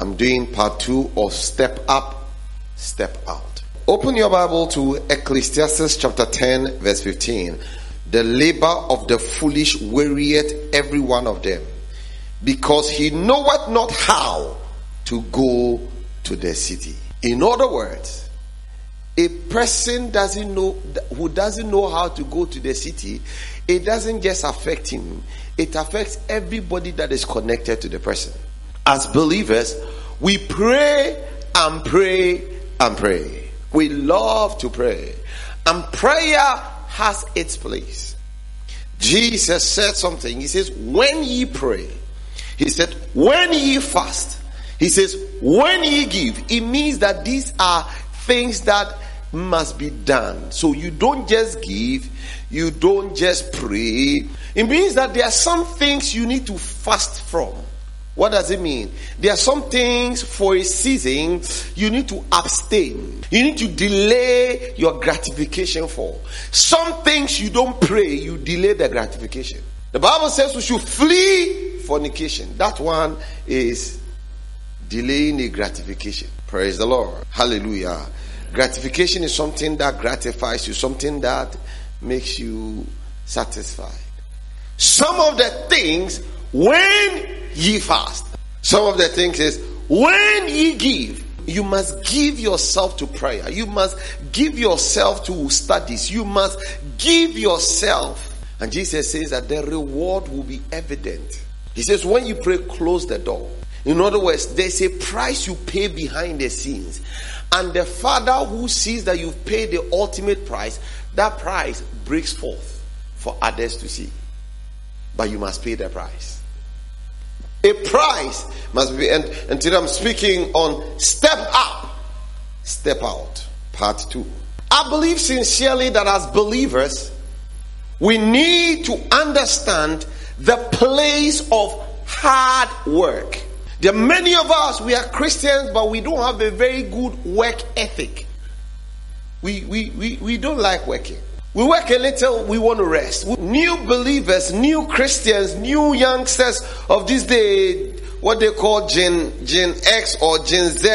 I'm doing part two of Step Up, Step Out. Open your Bible to Ecclesiastes chapter 10, verse 15. The labor of the foolish wearieth every one of them, because he knoweth not how to go to the city. In other words, a person doesn't know who doesn't know how to go to the city, it doesn't just affect him, it affects everybody that is connected to the person as believers, we pray and pray and pray. We love to pray. And prayer has its place. Jesus said something. He says, when ye pray, he said, when ye fast, he says, when ye give, it means that these are things that must be done. So you don't just give, you don't just pray. It means that there are some things you need to fast from. What does it mean? There are some things for a season you need to abstain. You need to delay your gratification for. Some things you don't pray, you delay the gratification. The Bible says we should flee fornication. That one is delaying the gratification. Praise the Lord. Hallelujah. Gratification is something that gratifies you, something that makes you satisfied. Some of the things when ye fast. Some of the things is when ye give, you must give yourself to prayer. You must give yourself to studies. You must give yourself. And Jesus says that the reward will be evident. He says, when you pray, close the door. In other words, there's a price you pay behind the scenes. And the Father who sees that you've paid the ultimate price, that price breaks forth for others to see. But you must pay the price. A price must be, and until I'm speaking on step up, step out, part two. I believe sincerely that as believers, we need to understand the place of hard work. There are many of us, we are Christians, but we don't have a very good work ethic. We, we, we, we don't like working. We work a little, we want to rest. New believers, new Christians, new youngsters of this day, what they call Gen, Gen X or Gen Z,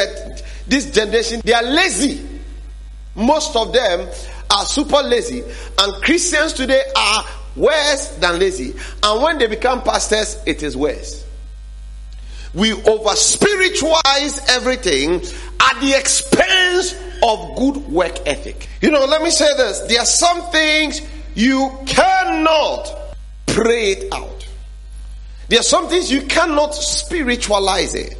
this generation, they are lazy. Most of them are super lazy. And Christians today are worse than lazy. And when they become pastors, it is worse. We over spiritualize everything at the expense of good work ethic. You know, let me say this. There are some things you cannot pray it out. There are some things you cannot spiritualize it.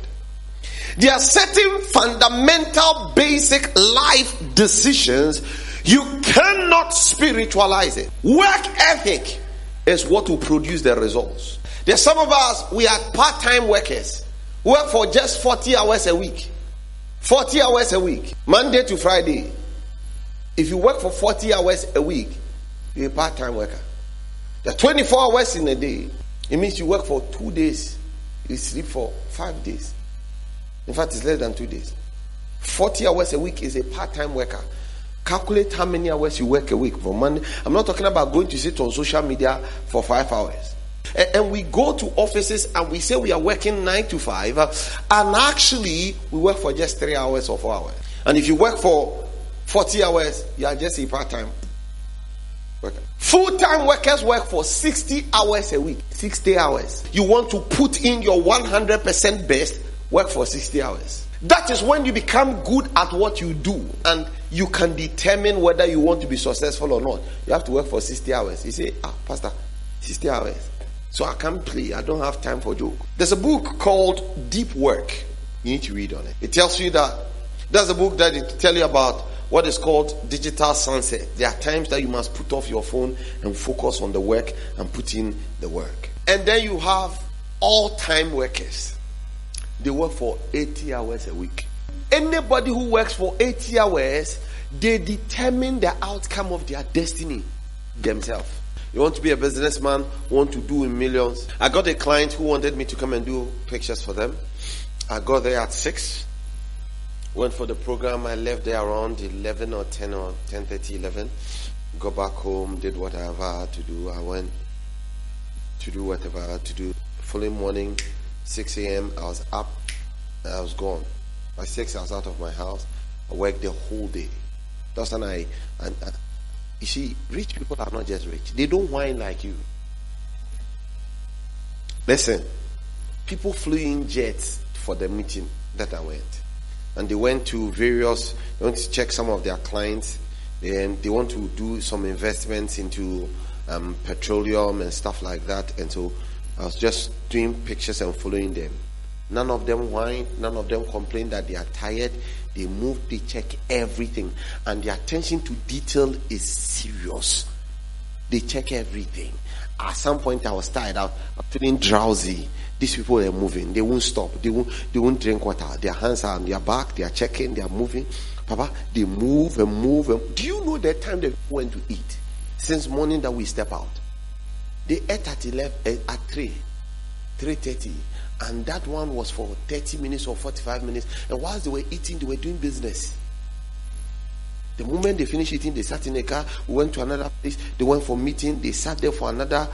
There are certain fundamental basic life decisions you cannot spiritualize it. Work ethic is what will produce the results. There are some of us, we are part-time workers. Work for just 40 hours a week. 40 hours a week, Monday to Friday. If you work for 40 hours a week, you're a part time worker. There are 24 hours in a day. It means you work for two days, you sleep for five days. In fact, it's less than two days. 40 hours a week is a part time worker. Calculate how many hours you work a week for Monday. I'm not talking about going to sit on social media for five hours and we go to offices and we say we are working nine to five, and actually we work for just three hours or four hours. And if you work for 40 hours, you are just a part time worker. Full time workers work for 60 hours a week, 60 hours. You want to put in your 100% best, work for 60 hours. That is when you become good at what you do and you can determine whether you want to be successful or not. You have to work for 60 hours. You say, ah, Pastor, 60 hours. So I can't play. I don't have time for joke. There's a book called Deep Work. You need to read on it. It tells you that there's a book that it tell you about what is called digital sunset. There are times that you must put off your phone and focus on the work and put in the work. And then you have all-time workers. They work for 80 hours a week. Anybody who works for 80 hours, they determine the outcome of their destiny themselves. You want to be a businessman, want to do in millions. I got a client who wanted me to come and do pictures for them. I got there at 6. Went for the program. I left there around 11 or 10 or 10 30, 11. Got back home, did whatever I had to do. I went to do whatever I had to do. Following morning, 6 a.m., I was up I was gone. By six, I was out of my house. I worked the whole day. That's when I, and, you see, rich people are not just rich. They don't whine like you. Listen, people flew in jets for the meeting that I went. And they went to various, they want to check some of their clients. And they want to do some investments into um, petroleum and stuff like that. And so I was just doing pictures and following them. None of them whine, none of them complain that they are tired. They move, they check everything. And the attention to detail is serious. They check everything. At some point I was tired, I was feeling drowsy. These people are moving. They won't stop. They won't, they won't drink water. Their hands are on their back. They are checking. They are moving. Papa, they move and move. And, do you know the time they went to eat? Since morning that we step out. They ate at 11, eh, at 3, 3.30. And that one was for 30 minutes or 45 minutes. And whilst they were eating, they were doing business. The moment they finished eating, they sat in a car, we went to another place, they went for meeting, they sat there for another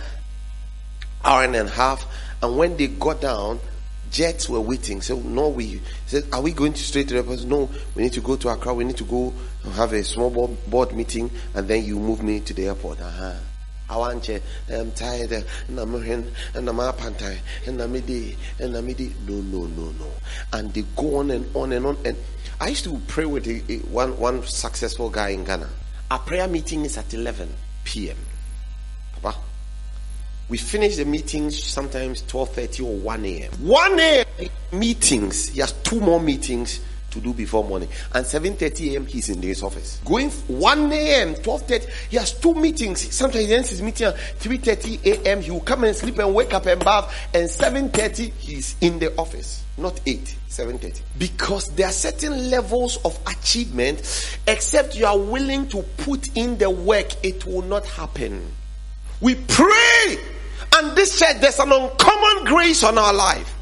hour and a half. And when they got down, jets were waiting. So no, we said, are we going to straight to the airport? No, we need to go to Accra. We need to go have a small board, board meeting, and then you move me to the airport. Uh-huh. I want you. I'm tired. I'm and I'm tired. I'm and I'm No, no, no, no. And they go on and on and on. And I used to pray with a, a, eh, one one successful guy in Ghana. Our prayer meeting is at 11 p.m. Papa, we finish the meetings sometimes 12:30 or 1 a.m. 1 a.m. meetings. He has two more meetings to do before morning. And 7.30 a.m. he's in his office. Going 1 a.m., 12.30, he has two meetings. Sometimes he ends his meeting at 3.30 a.m. He will come and sleep and wake up and bath. And 7.30 he's in the office. Not 8, 7.30. Because there are certain levels of achievement, except you are willing to put in the work, it will not happen. We pray. And this said, there's an uncommon grace on our life.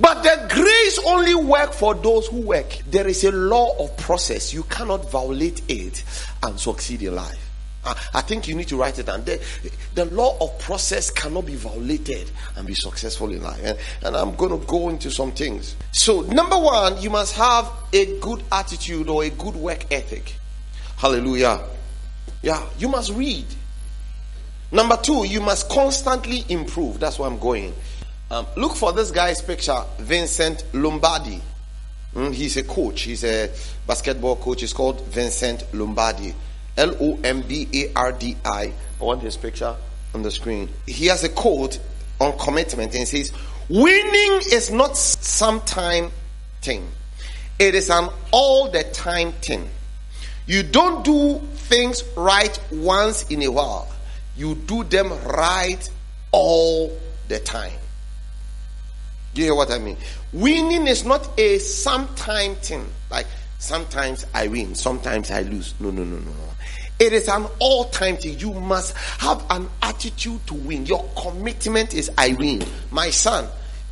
But the grace only work for those who work. There is a law of process. You cannot violate it and succeed in life. Ah, I think you need to write it down. The, the law of process cannot be violated and be successful in life. And, and I'm going to go into some things. So, number one, you must have a good attitude or a good work ethic. Hallelujah. Yeah, you must read. Number two, you must constantly improve. That's where I'm going. Um, look for this guy's picture, Vincent Lombardi. Mm, he's a coach. He's a basketball coach. He's called Vincent Lombardi. L O M B A R D I. I want his picture on the screen. He has a quote on commitment and says, Winning is not sometime thing, it is an all the time thing. You don't do things right once in a while, you do them right all the time. Do you hear what I mean? Winning is not a sometime thing. Like sometimes I win, sometimes I lose. No, no, no, no. no. It is an all time thing. You must have an attitude to win. Your commitment is I win. My son,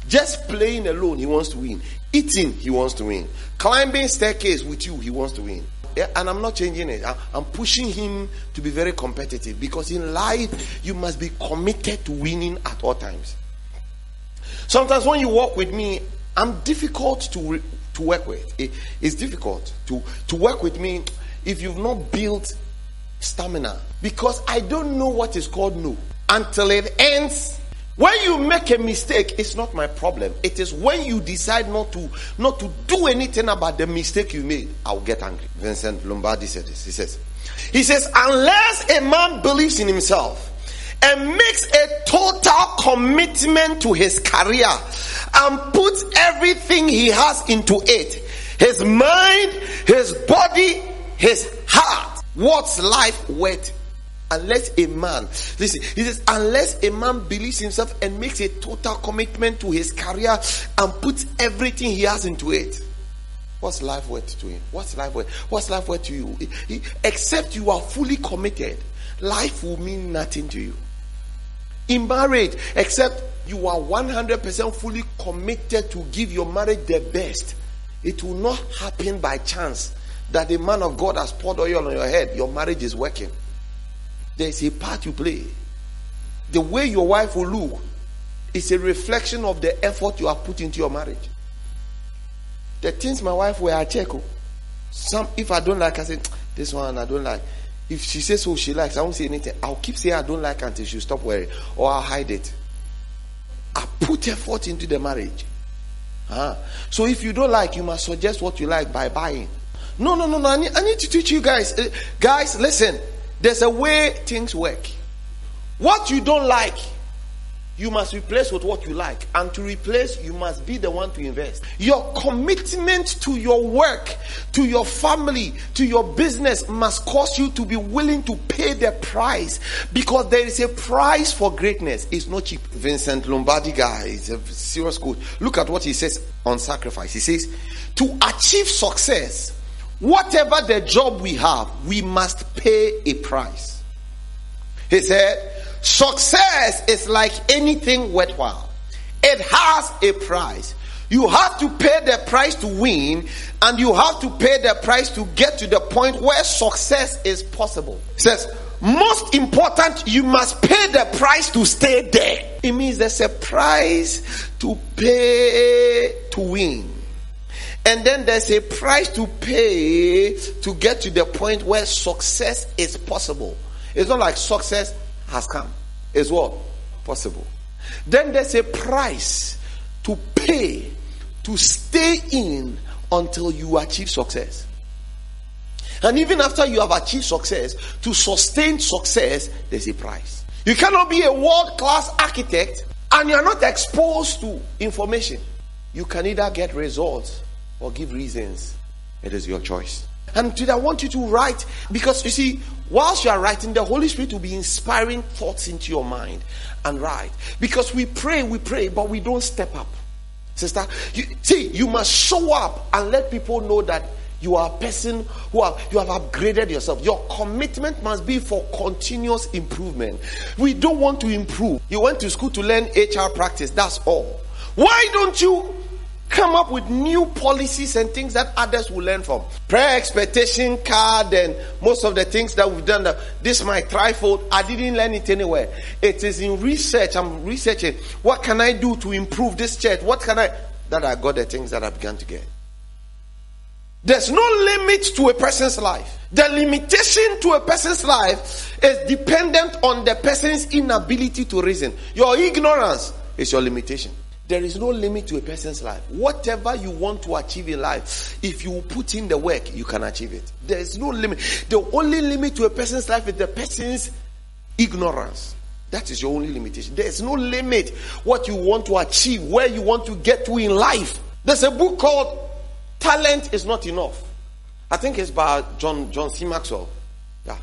just playing alone, he wants to win. Eating, he wants to win. Climbing staircase with you, he wants to win. Yeah, and I'm not changing it. I'm pushing him to be very competitive because in life, you must be committed to winning at all times. Sometimes when you work with me, I'm difficult to to work with. It, it's difficult to to work with me if you've not built stamina because I don't know what is called no until it ends. When you make a mistake, it's not my problem. It is when you decide not to not to do anything about the mistake you made, I'll get angry. Vincent Lombardi said this. He says, he says, unless a man believes in himself and makes a total commitment to his career and puts everything he has into it his mind, his body, his heart. What's life worth? Unless a man, listen, he says, unless a man believes himself and makes a total commitment to his career and puts everything he has into it. What's life worth to him? What's life worth? What's life worth to you? Except you are fully committed, life will mean nothing to you in marriage, except you are 100% fully committed to give your marriage the best. It will not happen by chance that the man of God has poured oil on your head. Your marriage is working. There is a part you play. The way your wife will look is a reflection of the effort you have put into your marriage. The things my wife wear, I check. Oh. Some, if I don't like, I say, this one I don't like. If she says who she likes, I won't say anything. I'll keep saying I don't like until she stop wearing, or I'll hide it. I put effort into the marriage. Huh? So if you don't like, you must suggest what you like by buying. No, no, no, no. I need, I need to teach you guys. Uh, guys, listen. There's a way things work. What you don't like, you must replace with what you like. And to replace, you must be the one to invest. Your commitment to your work, to your family, to your business must cause you to be willing to pay the price because there is a price for greatness. It's not cheap. Vincent Lombardi guy is a serious quote. Look at what he says on sacrifice. He says, to achieve success, whatever the job we have, we must pay a price. He said, Success is like anything worthwhile. It has a price. You have to pay the price to win, and you have to pay the price to get to the point where success is possible. It says, most important, you must pay the price to stay there. It means there's a price to pay to win. And then there's a price to pay to get to the point where success is possible. It's not like success has come. Is what? Possible. Then there's a price to pay to stay in until you achieve success. And even after you have achieved success, to sustain success, there's a price. You cannot be a world class architect and you're not exposed to information. You can either get results or give reasons. It is your choice. And today I want you to write because you see, whilst you are writing, the Holy Spirit will be inspiring thoughts into your mind and write. Because we pray, we pray, but we don't step up. Sister, you, see, you must show up and let people know that you are a person who have you have upgraded yourself. Your commitment must be for continuous improvement. We don't want to improve. You went to school to learn HR practice, that's all. Why don't you come up with new policies and things that others will learn from. Prayer expectation card and most of the things that we've done. This my trifold. I didn't learn it anywhere. It is in research. I'm researching. What can I do to improve this church? What can I? That I got the things that I began to get. There's no limit to a person's life. The limitation to a person's life is dependent on the person's inability to reason. Your ignorance is your limitation. There is no limit to a person's life. Whatever you want to achieve in life, if you put in the work, you can achieve it. There is no limit. The only limit to a person's life is the person's ignorance. That is your only limitation. There is no limit what you want to achieve, where you want to get to in life. There's a book called Talent is Not Enough. I think it's by John John C. Maxwell. Yeah.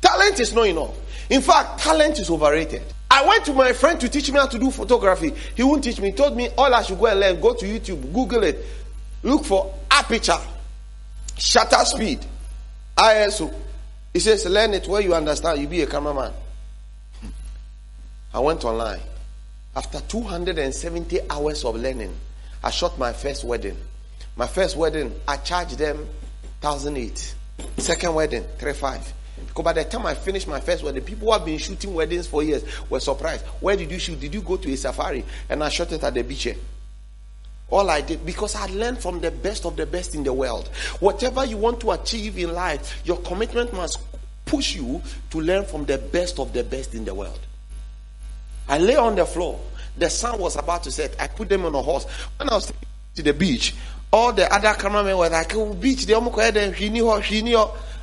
Talent is not enough. In fact, talent is overrated. I went to my friend to teach me how to do photography. He won't teach me. He told me all I should go and learn. Go to YouTube, Google it, look for aperture, shutter speed, ISO. He says, learn it where you understand. You be a cameraman. I went online. After 270 hours of learning, I shot my first wedding. My first wedding, I charged them 1008. Second wedding, 35. Because by the time I finished my first wedding, people who have been shooting weddings for years were surprised. Where did you shoot? Did you go to a safari? And I shot it at the beach. All I did because I learned from the best of the best in the world. Whatever you want to achieve in life, your commitment must push you to learn from the best of the best in the world. I lay on the floor. The sun was about to set. I put them on a horse. When I was to the beach, all the other cameramen were like, oh, beach, they almost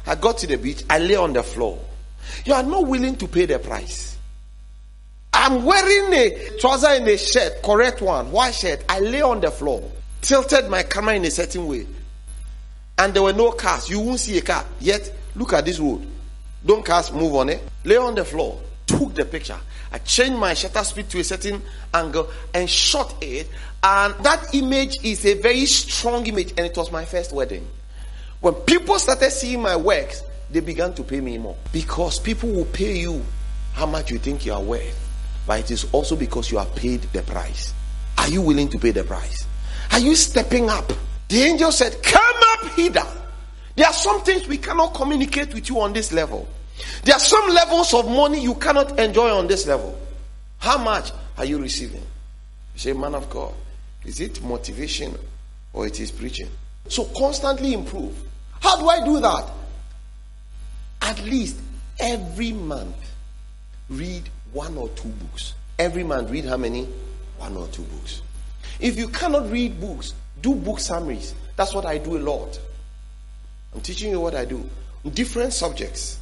I got to the beach, I lay on the floor. You are not willing to pay the price. I'm wearing a trouser and a shirt, correct one, white shirt. I lay on the floor, tilted my camera in a certain way. And there were no cars. You won't see a car. Yet, look at this road. Don't cars move on it. Lay on the floor. Took the picture. I changed my shutter speed to a certain angle and shot it. And that image is a very strong image. And it was my first wedding. When people started seeing my works, they began to pay me more. Because people will pay you how much you think you are worth. But it is also because you are paid the price. Are you willing to pay the price? Are you stepping up? The angel said, Come up hither. There are some things we cannot communicate with you on this level. There are some levels of money you cannot enjoy on this level. How much are you receiving? You say, Man of God, is it motivation or it is preaching. So constantly improve. How do I do that? At least every month, read one or two books. Every month, read how many? One or two books. If you cannot read books, do book summaries. That's what I do a lot. I'm teaching you what I do. Different subjects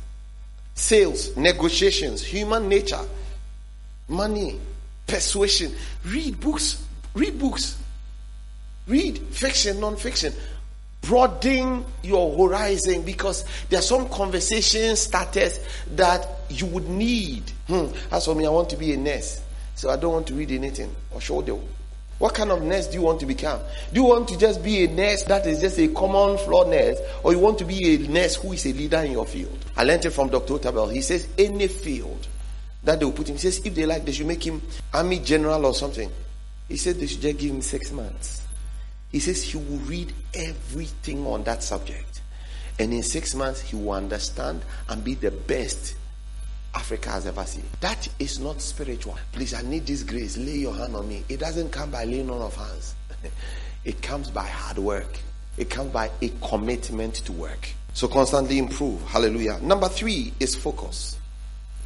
sales, negotiations, human nature, money, persuasion. Read books. Read books. Read fiction, non fiction. Broaden your horizon because there are some conversation starters that you would need. Hmm. As for me, I want to be a nurse, so I don't want to read anything or show them. What kind of nurse do you want to become? Do you want to just be a nurse that is just a common floor nurse, or you want to be a nurse who is a leader in your field? I learned it from Dr. Otabil. He says any field that they will put him. He says if they like, they should make him army general or something. He said they should just give him six months. He says he will read everything on that subject, and in six months he will understand and be the best Africa has ever seen. That is not spiritual. Please, I need this grace. Lay your hand on me. It doesn't come by laying on of hands. it comes by hard work. It comes by a commitment to work. So constantly improve. Hallelujah. Number three is focus.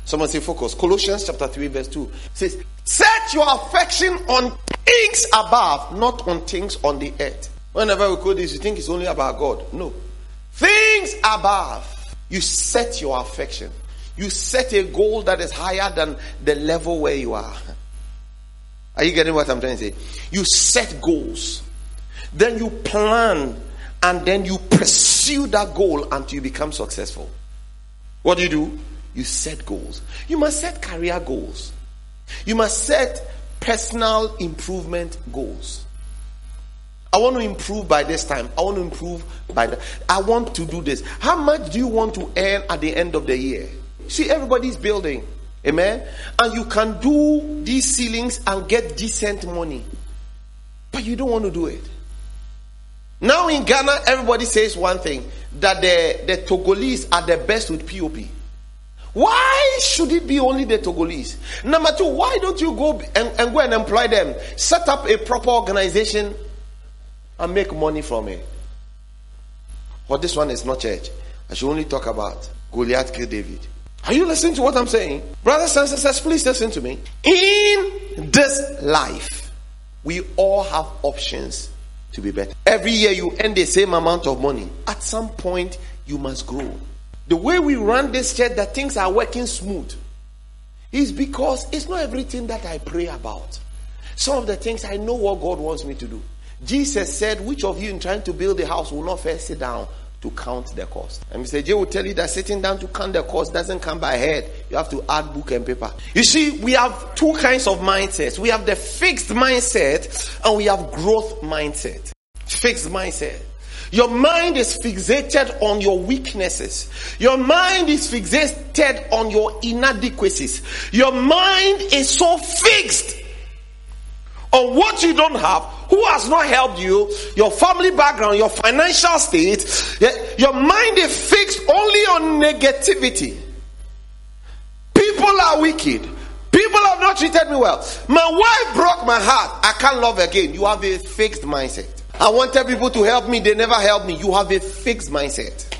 Someone say focus. Colossians chapter 3 verse 2 says, set your affection on things above, not on things on the earth. Whenever we quote this, you think it's only about God. No. Things above. You set your affection. You set a goal that is higher than the level where you are. Are you getting what I'm trying to say? You set goals, then you plan, and then you pursue that goal until you become successful. What do you do? You set goals. You must set career goals. You must set personal improvement goals. I want to improve by this time. I want to improve by that. I want to do this. How much do you want to earn at the end of the year? See, everybody's building. Amen. And you can do these ceilings and get decent money. But you don't want to do it. Now in Ghana, everybody says one thing that the, the Togolese are the best with POP. Why should it be only the Togolese? Number two, why don't you go and, and go and employ them? Set up a proper organization and make money from it. Well, this one is not church. I should only talk about Goliath killed David. Are you listening to what I'm saying? Brothers and sisters, please listen to me. In this life, we all have options to be better. Every year you earn the same amount of money. At some point, you must grow. The way we run this church, that things are working smooth, is because it's not everything that I pray about. Some of the things I know what God wants me to do. Jesus said, Which of you in trying to build a house will not first sit down to count the cost. And Mr. J will tell you that sitting down to count the cost doesn't come by head. You have to add book and paper. You see, we have two kinds of mindsets. We have the fixed mindset and we have growth mindset. Fixed mindset. Your mind is fixated on your weaknesses. Your mind is fixated on your inadequacies. Your mind is so fixed on what you don't have, who has not helped you, your family background, your financial state, your mind is fixed only on negativity. People are wicked. People have not treated me well. My wife broke my heart. I can't love again. You have a fixed mindset. I wanted people to help me. They never helped me. You have a fixed mindset.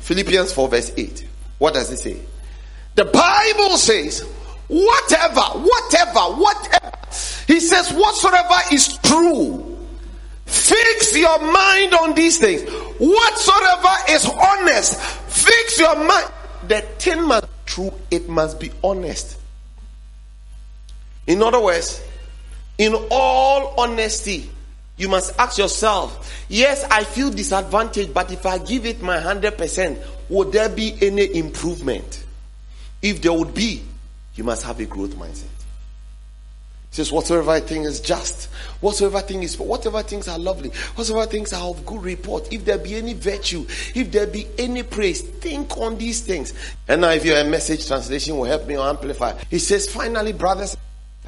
Philippians 4 verse 8. What does it say? The Bible says, whatever, whatever, whatever he says, whatsoever is true, fix your mind on these things. Whatsoever is honest, fix your mind. The thing must be true, it must be honest. In other words, in all honesty, you must ask yourself, yes, I feel disadvantaged, but if I give it my 100%, would there be any improvement? If there would be, you must have a growth mindset says, whatsoever thing is just, whatsoever thing is, whatever things are lovely, whatsoever things are of good report, if there be any virtue, if there be any praise, think on these things. And now if you're a message translation will help me or amplify. He says, finally, brothers,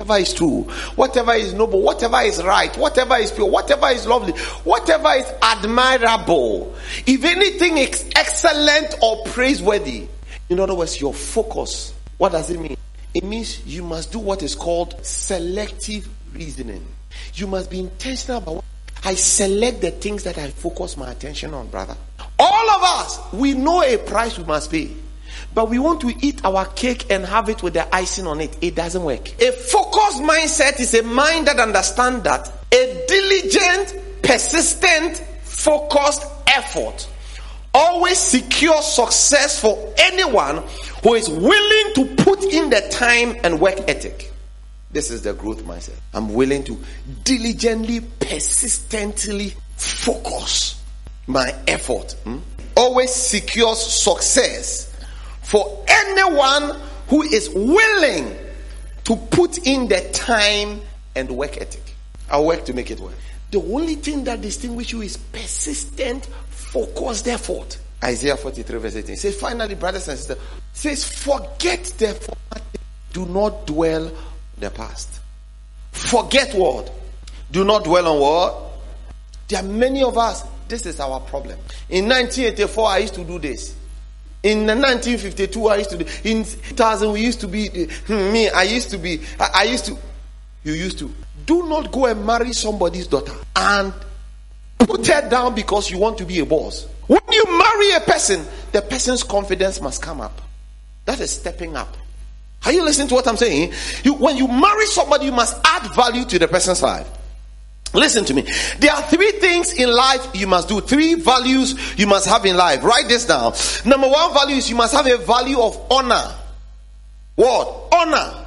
whatever is true, whatever is noble, whatever is right, whatever is pure, whatever is lovely, whatever is admirable, if anything is excellent or praiseworthy, in other words, your focus, what does it mean? It means you must do what is called selective reasoning. You must be intentional about what I select the things that I focus my attention on, brother. All of us, we know a price we must pay. But we want to eat our cake and have it with the icing on it. It doesn't work. A focused mindset is a mind that understands that a diligent, persistent, focused effort always secures success for anyone who is willing to put in the time and work ethic. This is the growth mindset. I'm willing to diligently, persistently focus my effort. Hmm? Always secures success for anyone who is willing to put in the time and work ethic. I'll work to make it work. The only thing that distinguishes you is persistent, focused effort. Isaiah 43 verse 18 says, finally, brothers and sisters, says, forget the former do not dwell on the past. Forget what? Do not dwell on what? There are many of us, this is our problem. In 1984, I used to do this. In 1952, I used to do. In 2000, we used to be. Hmm, me, I used to be. I, I used to. You used to. Do not go and marry somebody's daughter and put her down because you want to be a boss. When you marry a person, the person's confidence must come up. That is stepping up. Are you listening to what I'm saying? You, when you marry somebody, you must add value to the person's life. Listen to me. There are three things in life you must do. Three values you must have in life. Write this down. Number one value is you must have a value of honor. What? Honor.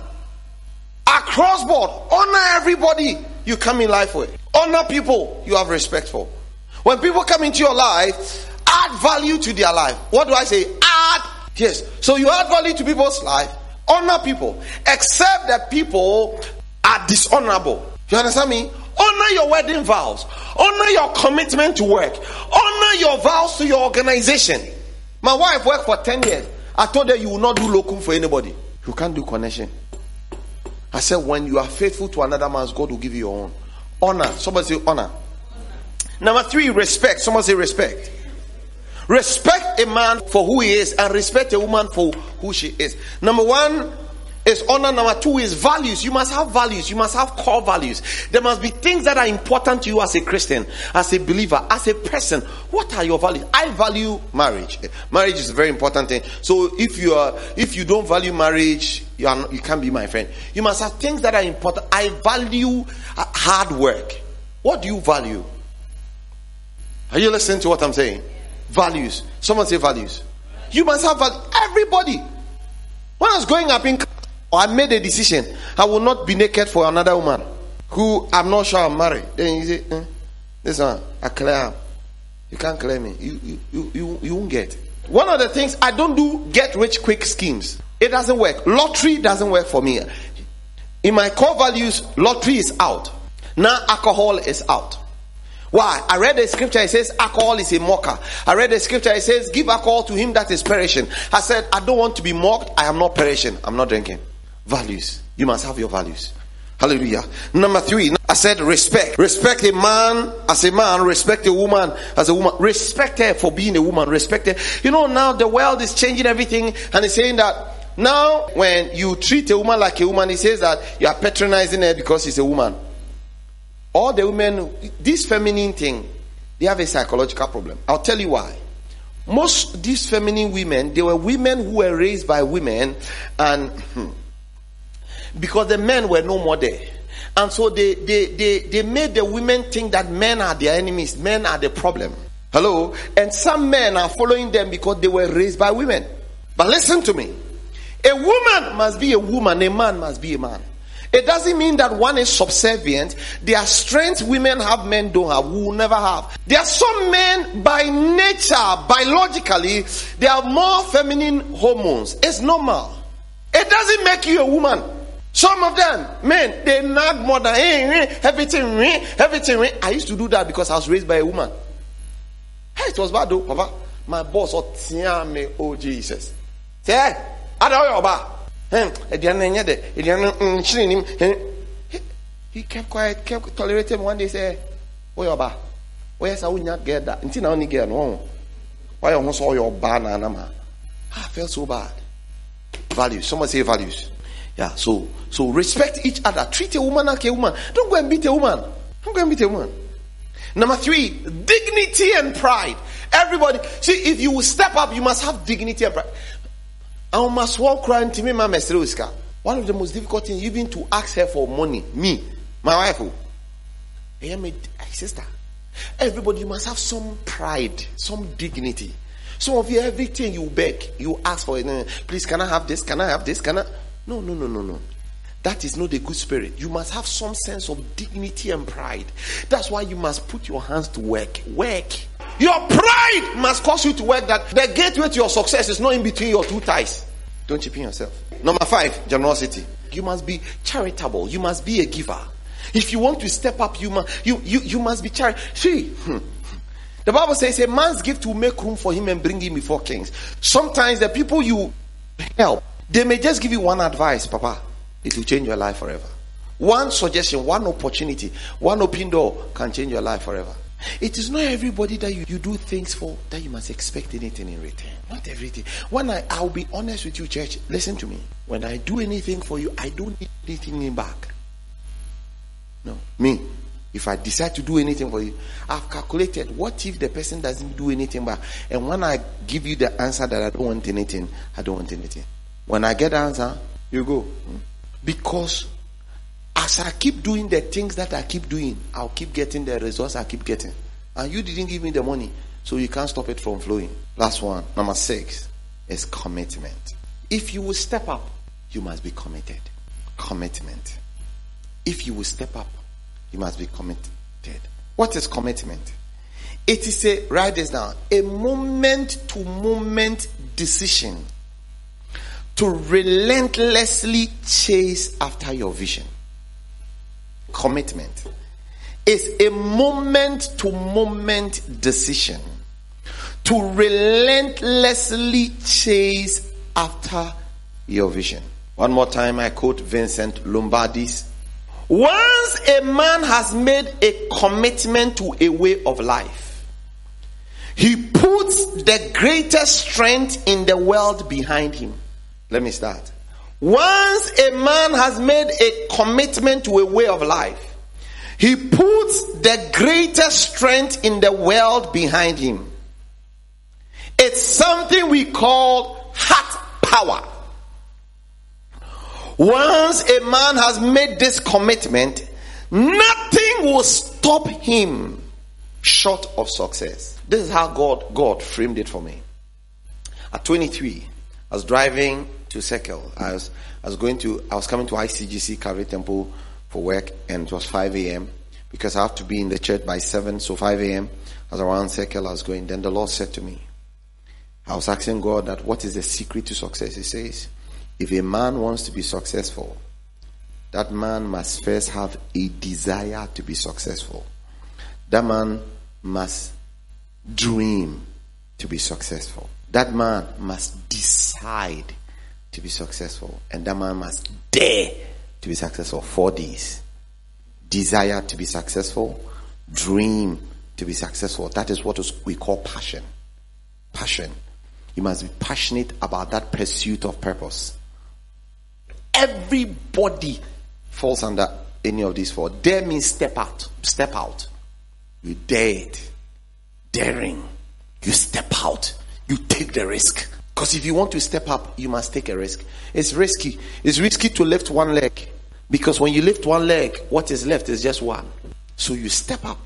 Across board. Honor everybody you come in life with. Honor people you have respect for. When people come into your life, add value to their life. What do I say? Add. Yes. So you add value to people's life. Honor people. Except that people are dishonorable. You understand me? Honor your wedding vows. Honor your commitment to work. Honor your vows to your organization. My wife worked for 10 years. I told her you will not do locum for anybody. You can't do connection. I said, when you are faithful to another man's God will give you your own. Honor. Somebody say honor. Number three, respect. Someone say respect. Respect a man for who he is and respect a woman for who she is. Number one, is honor. Number two is values. You must have values. You must have core values. There must be things that are important to you as a Christian, as a believer, as a person. What are your values? I value marriage. Marriage is a very important thing. So if you are, if you don't value marriage, you are, you can't be my friend. You must have things that are important. I value hard work. What do you value? Are you listening to what I'm saying? Values. Someone say values. You must have value. Everybody. When I was growing up in or I made a decision, I will not be naked for another woman who I'm not sure I'm married. Then you say, eh, this one, I clear. You can't clear me. You, you, you, you, you won't get. One of the things I don't do get rich quick schemes. It doesn't work. Lottery doesn't work for me. In my core values, lottery is out. Now alcohol is out. Why? I read the scripture, it says alcohol is a mocker. I read the scripture, it says give alcohol to him that is perishing. I said, I don't want to be mocked. I am not perishing. I'm not drinking. Values. You must have your values. Hallelujah. Number three, I said respect. Respect a man as a man, respect a woman as a woman. Respect her for being a woman. Respect her. You know, now the world is changing everything and it's saying that now when you treat a woman like a woman, it says that you are patronizing her because she's a woman. All the women, this feminine thing, they have a psychological problem. I'll tell you why most these feminine women they were women who were raised by women and hmm, because the men were no more there. And so they, they, they, they made the women think that men are their enemies, men are the problem. Hello? And some men are following them because they were raised by women. But listen to me. A woman must be a woman, a man must be a man. It doesn't mean that one is subservient. There are strengths women have, men don't have, who will never have. There are some men by nature, biologically, they have more feminine hormones. It's normal. It doesn't make you a woman. Some of them, men, they nag more than everything, everything. I used to do that because I was raised by a woman. Hey, it was bad though, Papa. My boss, oh, me, oh Jesus. Say, I don't know about. He kept quiet, kept tolerating. One day, say, oh, your ba. Oh, yes, I will not get that. Until now, only get no. Why you almost saw your banana, I felt so bad. Values. Someone say values. Yeah, so so respect each other. Treat a woman like a woman. Don't go and beat a woman. Don't go and beat a woman. Number three, dignity and pride. Everybody, see, if you will step up, you must have dignity and pride. I must walk around to me, my One of the most difficult things, even to ask her for money, me, my wife, oh. I am a sister. Everybody, you must have some pride, some dignity. Some of you, everything you beg, you ask for it. Please, can I have this? Can I have this? Can I? No, no, no, no, no. That is not a good spirit. You must have some sense of dignity and pride. That's why you must put your hands to work. Work. Your pride must cause you to work that the gateway to your success is not in between your two thighs. Don't cheapen yourself. Number five, generosity. You must be charitable. You must be a giver. If you want to step up, you must you you, you must be charitable. See, hmm. the Bible says a man's gift will make room for him and bring him before kings. Sometimes the people you help, they may just give you one advice, Papa. It will change your life forever. One suggestion, one opportunity, one open door can change your life forever. It is not everybody that you, you do things for that you must expect anything in return. Not everything. When I, I'll be honest with you, church, listen to me. When I do anything for you, I don't need anything in back. No. Me. If I decide to do anything for you, I've calculated what if the person doesn't do anything back. And when I give you the answer that I don't want anything, I don't want anything. When I get the answer, you go. Hmm? Because as I keep doing the things that I keep doing, I'll keep getting the results I keep getting. And you didn't give me the money, so you can't stop it from flowing. Last one, number six, is commitment. If you will step up, you must be committed. Commitment. If you will step up, you must be committed. What is commitment? It is a, write this down, a moment to moment decision to relentlessly chase after your vision. Commitment is a moment to moment decision to relentlessly chase after your vision. One more time, I quote Vincent Lombardi's Once a man has made a commitment to a way of life, he puts the greatest strength in the world behind him. Let me start. Once a man has made a commitment to a way of life, he puts the greatest strength in the world behind him. It's something we call heart power. Once a man has made this commitment, nothing will stop him short of success. This is how God God framed it for me. At 23, I was driving to Circle. I was, I was going to, I was coming to ICGC Calvary Temple for work and it was 5 a.m. because I have to be in the church by 7. So 5 a.m. I was around Circle. I was going. Then the Lord said to me, I was asking God that what is the secret to success? He says, if a man wants to be successful, that man must first have a desire to be successful. That man must dream to be successful. That man must decide to be successful. And that man must dare to be successful. Four D's. Desire to be successful. Dream to be successful. That is what we call passion. Passion. You must be passionate about that pursuit of purpose. Everybody falls under any of these four. Dare means step out. Step out. You dare it. Daring. You step out. You take the risk. Because if you want to step up, you must take a risk. It's risky. It's risky to lift one leg. Because when you lift one leg, what is left is just one. So you step up.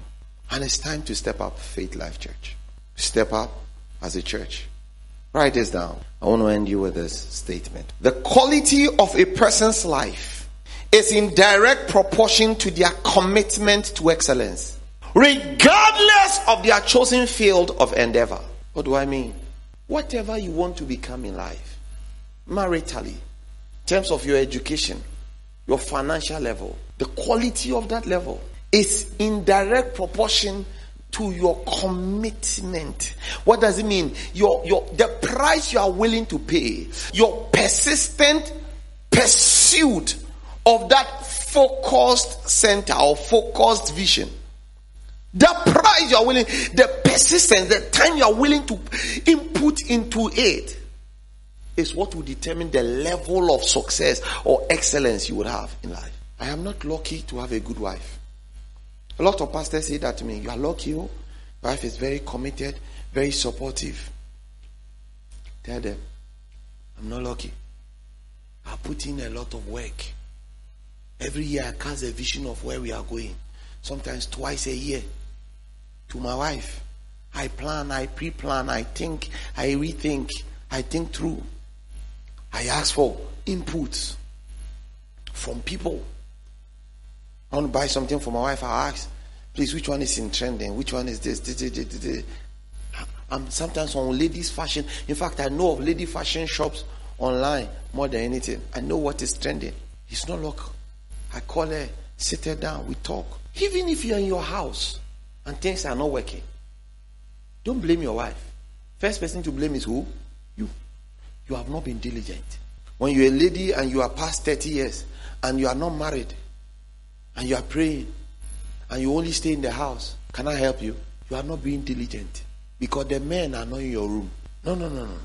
And it's time to step up, Faithlife Church. Step up as a church. Write this down. I want to end you with this statement. The quality of a person's life is in direct proportion to their commitment to excellence, regardless of their chosen field of endeavor. What do I mean? Whatever you want to become in life, maritally, in terms of your education, your financial level, the quality of that level is in direct proportion to your commitment. What does it mean? Your, your, the price you are willing to pay, your persistent pursuit of that focused center or focused vision. The price you are willing, the persistence, the time you are willing to input into it is what will determine the level of success or excellence you would have in life. I am not lucky to have a good wife. A lot of pastors say that to me. You are lucky. Oh. Wife is very committed, very supportive. Tell them, I'm not lucky. I put in a lot of work. Every year I cast a vision of where we are going. Sometimes twice a year. To my wife. I plan, I pre plan, I think, I rethink, I think through. I ask for inputs from people. I want to buy something for my wife. I ask, please, which one is in trending? Which one is this? this, this, this. I'm sometimes on ladies' fashion. In fact, I know of lady fashion shops online more than anything. I know what is trending. It's not luck. I call her, sit her down, we talk. Even if you're in your house and things are not working, don't blame your wife. First person to blame is who? You. You have not been diligent. When you're a lady and you are past 30 years and you are not married and you are praying and you only stay in the house, can I help you? You are not being diligent because the men are not in your room. No, no, no, no.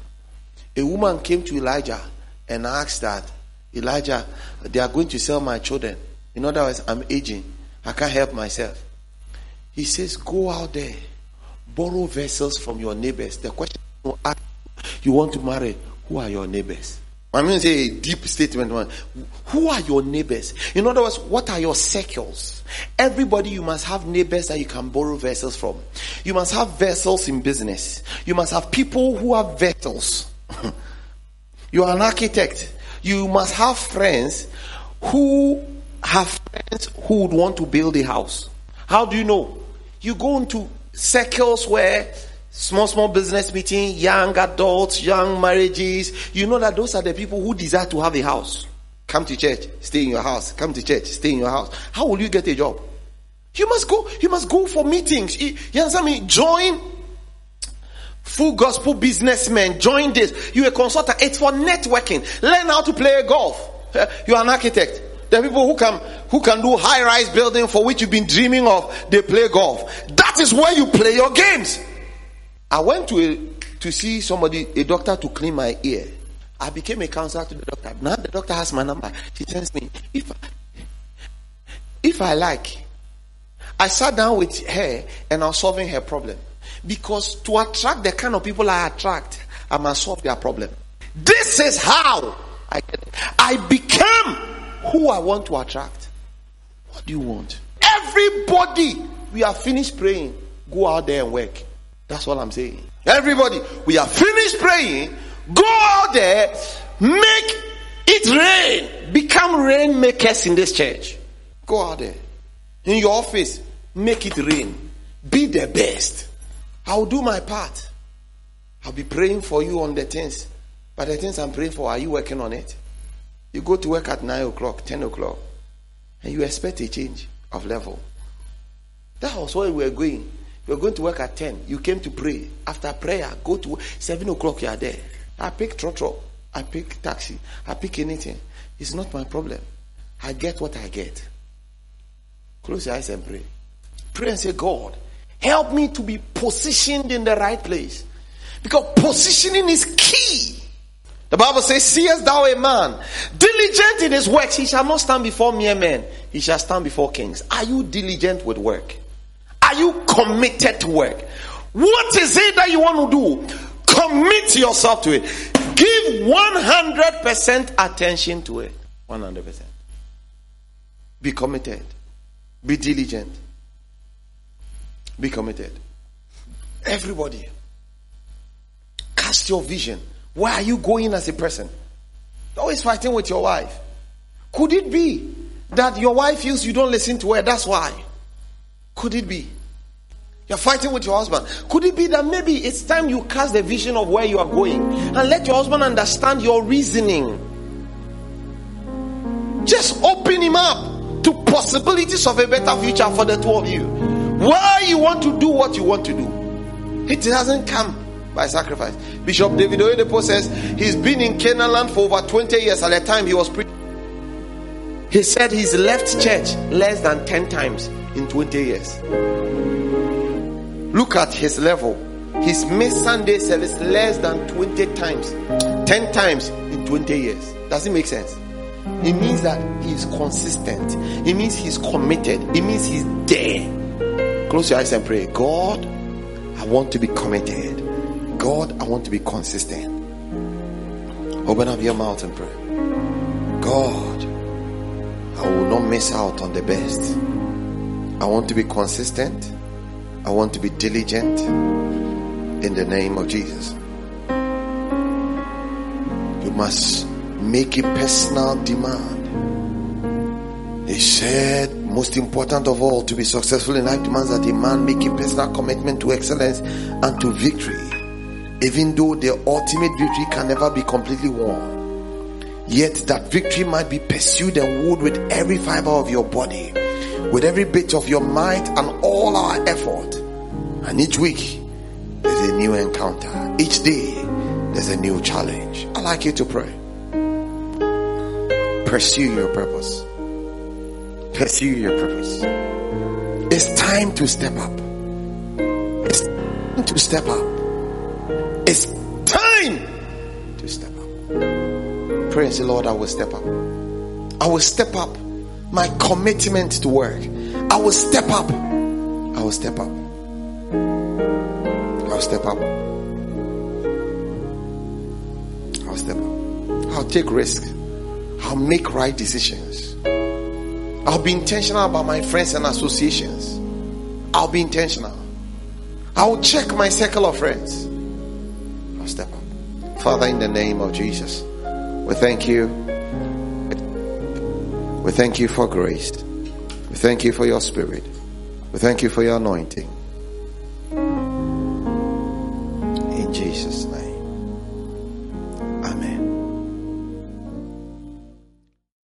A woman came to Elijah and asked that, Elijah, they are going to sell my children. In other words, I'm aging. I can't help myself. He says, Go out there, borrow vessels from your neighbors. The question you want to marry, who are your neighbors? I'm going to say a deep statement. Who are your neighbors? In other words, what are your circles? Everybody, you must have neighbors that you can borrow vessels from. You must have vessels in business. You must have people who have vessels. you are an architect. You must have friends who have friends who would want to build a house. How do you know? You go into circles where small, small business meeting, young adults, young marriages. You know that those are the people who desire to have a house. Come to church, stay in your house. Come to church, stay in your house. How will you get a job? You must go, you must go for meetings. You understand me? Join full gospel businessmen. Join this. You a consultant. It's for networking. Learn how to play golf. You are an architect. The people who can who can do high rise building for which you've been dreaming of, they play golf. That is where you play your games. I went to a, to see somebody, a doctor, to clean my ear. I became a counselor to the doctor. Now the doctor has my number. She sends me. If if I like, I sat down with her and I was solving her problem. Because to attract the kind of people I attract, I must solve their problem. This is how I I became who I want to attract. What do you want? Everybody, we are finished praying. Go out there and work. That's what I'm saying. Everybody, we are finished praying. Go out there, make it rain. Become rainmakers in this church. Go out there. In your office, make it rain. Be the best. I'll do my part. I'll be praying for you on the things. But the things I'm praying for, are you working on it? You go to work at 9 o'clock, 10 o'clock, and you expect a change of level. That was where we were going. You're going to work at 10. You came to pray. After prayer, go to 7 o'clock, you are there. I pick trotro. I pick taxi. I pick anything. It's not my problem. I get what I get. Close your eyes and pray. Pray and say, God, help me to be positioned in the right place. Because positioning is key. The Bible says, Seest thou a man diligent in his works, he shall not stand before mere men, he shall stand before kings. Are you diligent with work? Are you committed to work? What is it that you want to do? Commit yourself to it. Give 100% attention to it. 100%. Be committed. Be diligent. Be committed. Everybody. Cast your vision. Where are you going as a person? Always fighting with your wife. Could it be that your wife feels you don't listen to her? That's why. Could it be? You're fighting with your husband. Could it be that maybe it's time you cast the vision of where you are going and let your husband understand your reasoning? Just open him up to possibilities of a better future for the two of you. Why you want to do what you want to do. It hasn't come by sacrifice. Bishop David Oyedepo says he's been in Canaan land for over 20 years at the time he was preaching. He said he's left church less than 10 times in 20 years. Look at his level. He's missed Sunday service less than 20 times, 10 times in 20 years. Does it make sense? It means that he's consistent. It means he's committed. It means he's there. Close your eyes and pray. God, I want to be committed. God, I want to be consistent. Open up your mouth and pray. God, I will not miss out on the best. I want to be consistent. I want to be diligent in the name of Jesus. You must make a personal demand. He said, most important of all, to be successful in life demands that a man make a personal commitment to excellence and to victory, even though the ultimate victory can never be completely won. Yet that victory might be pursued and wooed with every fiber of your body, with every bit of your might and all our effort. And each week, there's a new encounter. Each day, there's a new challenge. I'd like you to pray. Pursue your purpose. Pursue your purpose. It's time to step up. It's time to step up. It's time to step up. Pray and say, Lord, I will step up. I will step up my commitment to work. I will step up. I will step up. I'll step up. I'll step up. I'll take risks. I'll make right decisions. I'll be intentional about my friends and associations. I'll be intentional. I'll check my circle of friends. Step up. Father, in the name of Jesus. We thank you. We thank you for grace. We thank you for your spirit. We thank you for your anointing.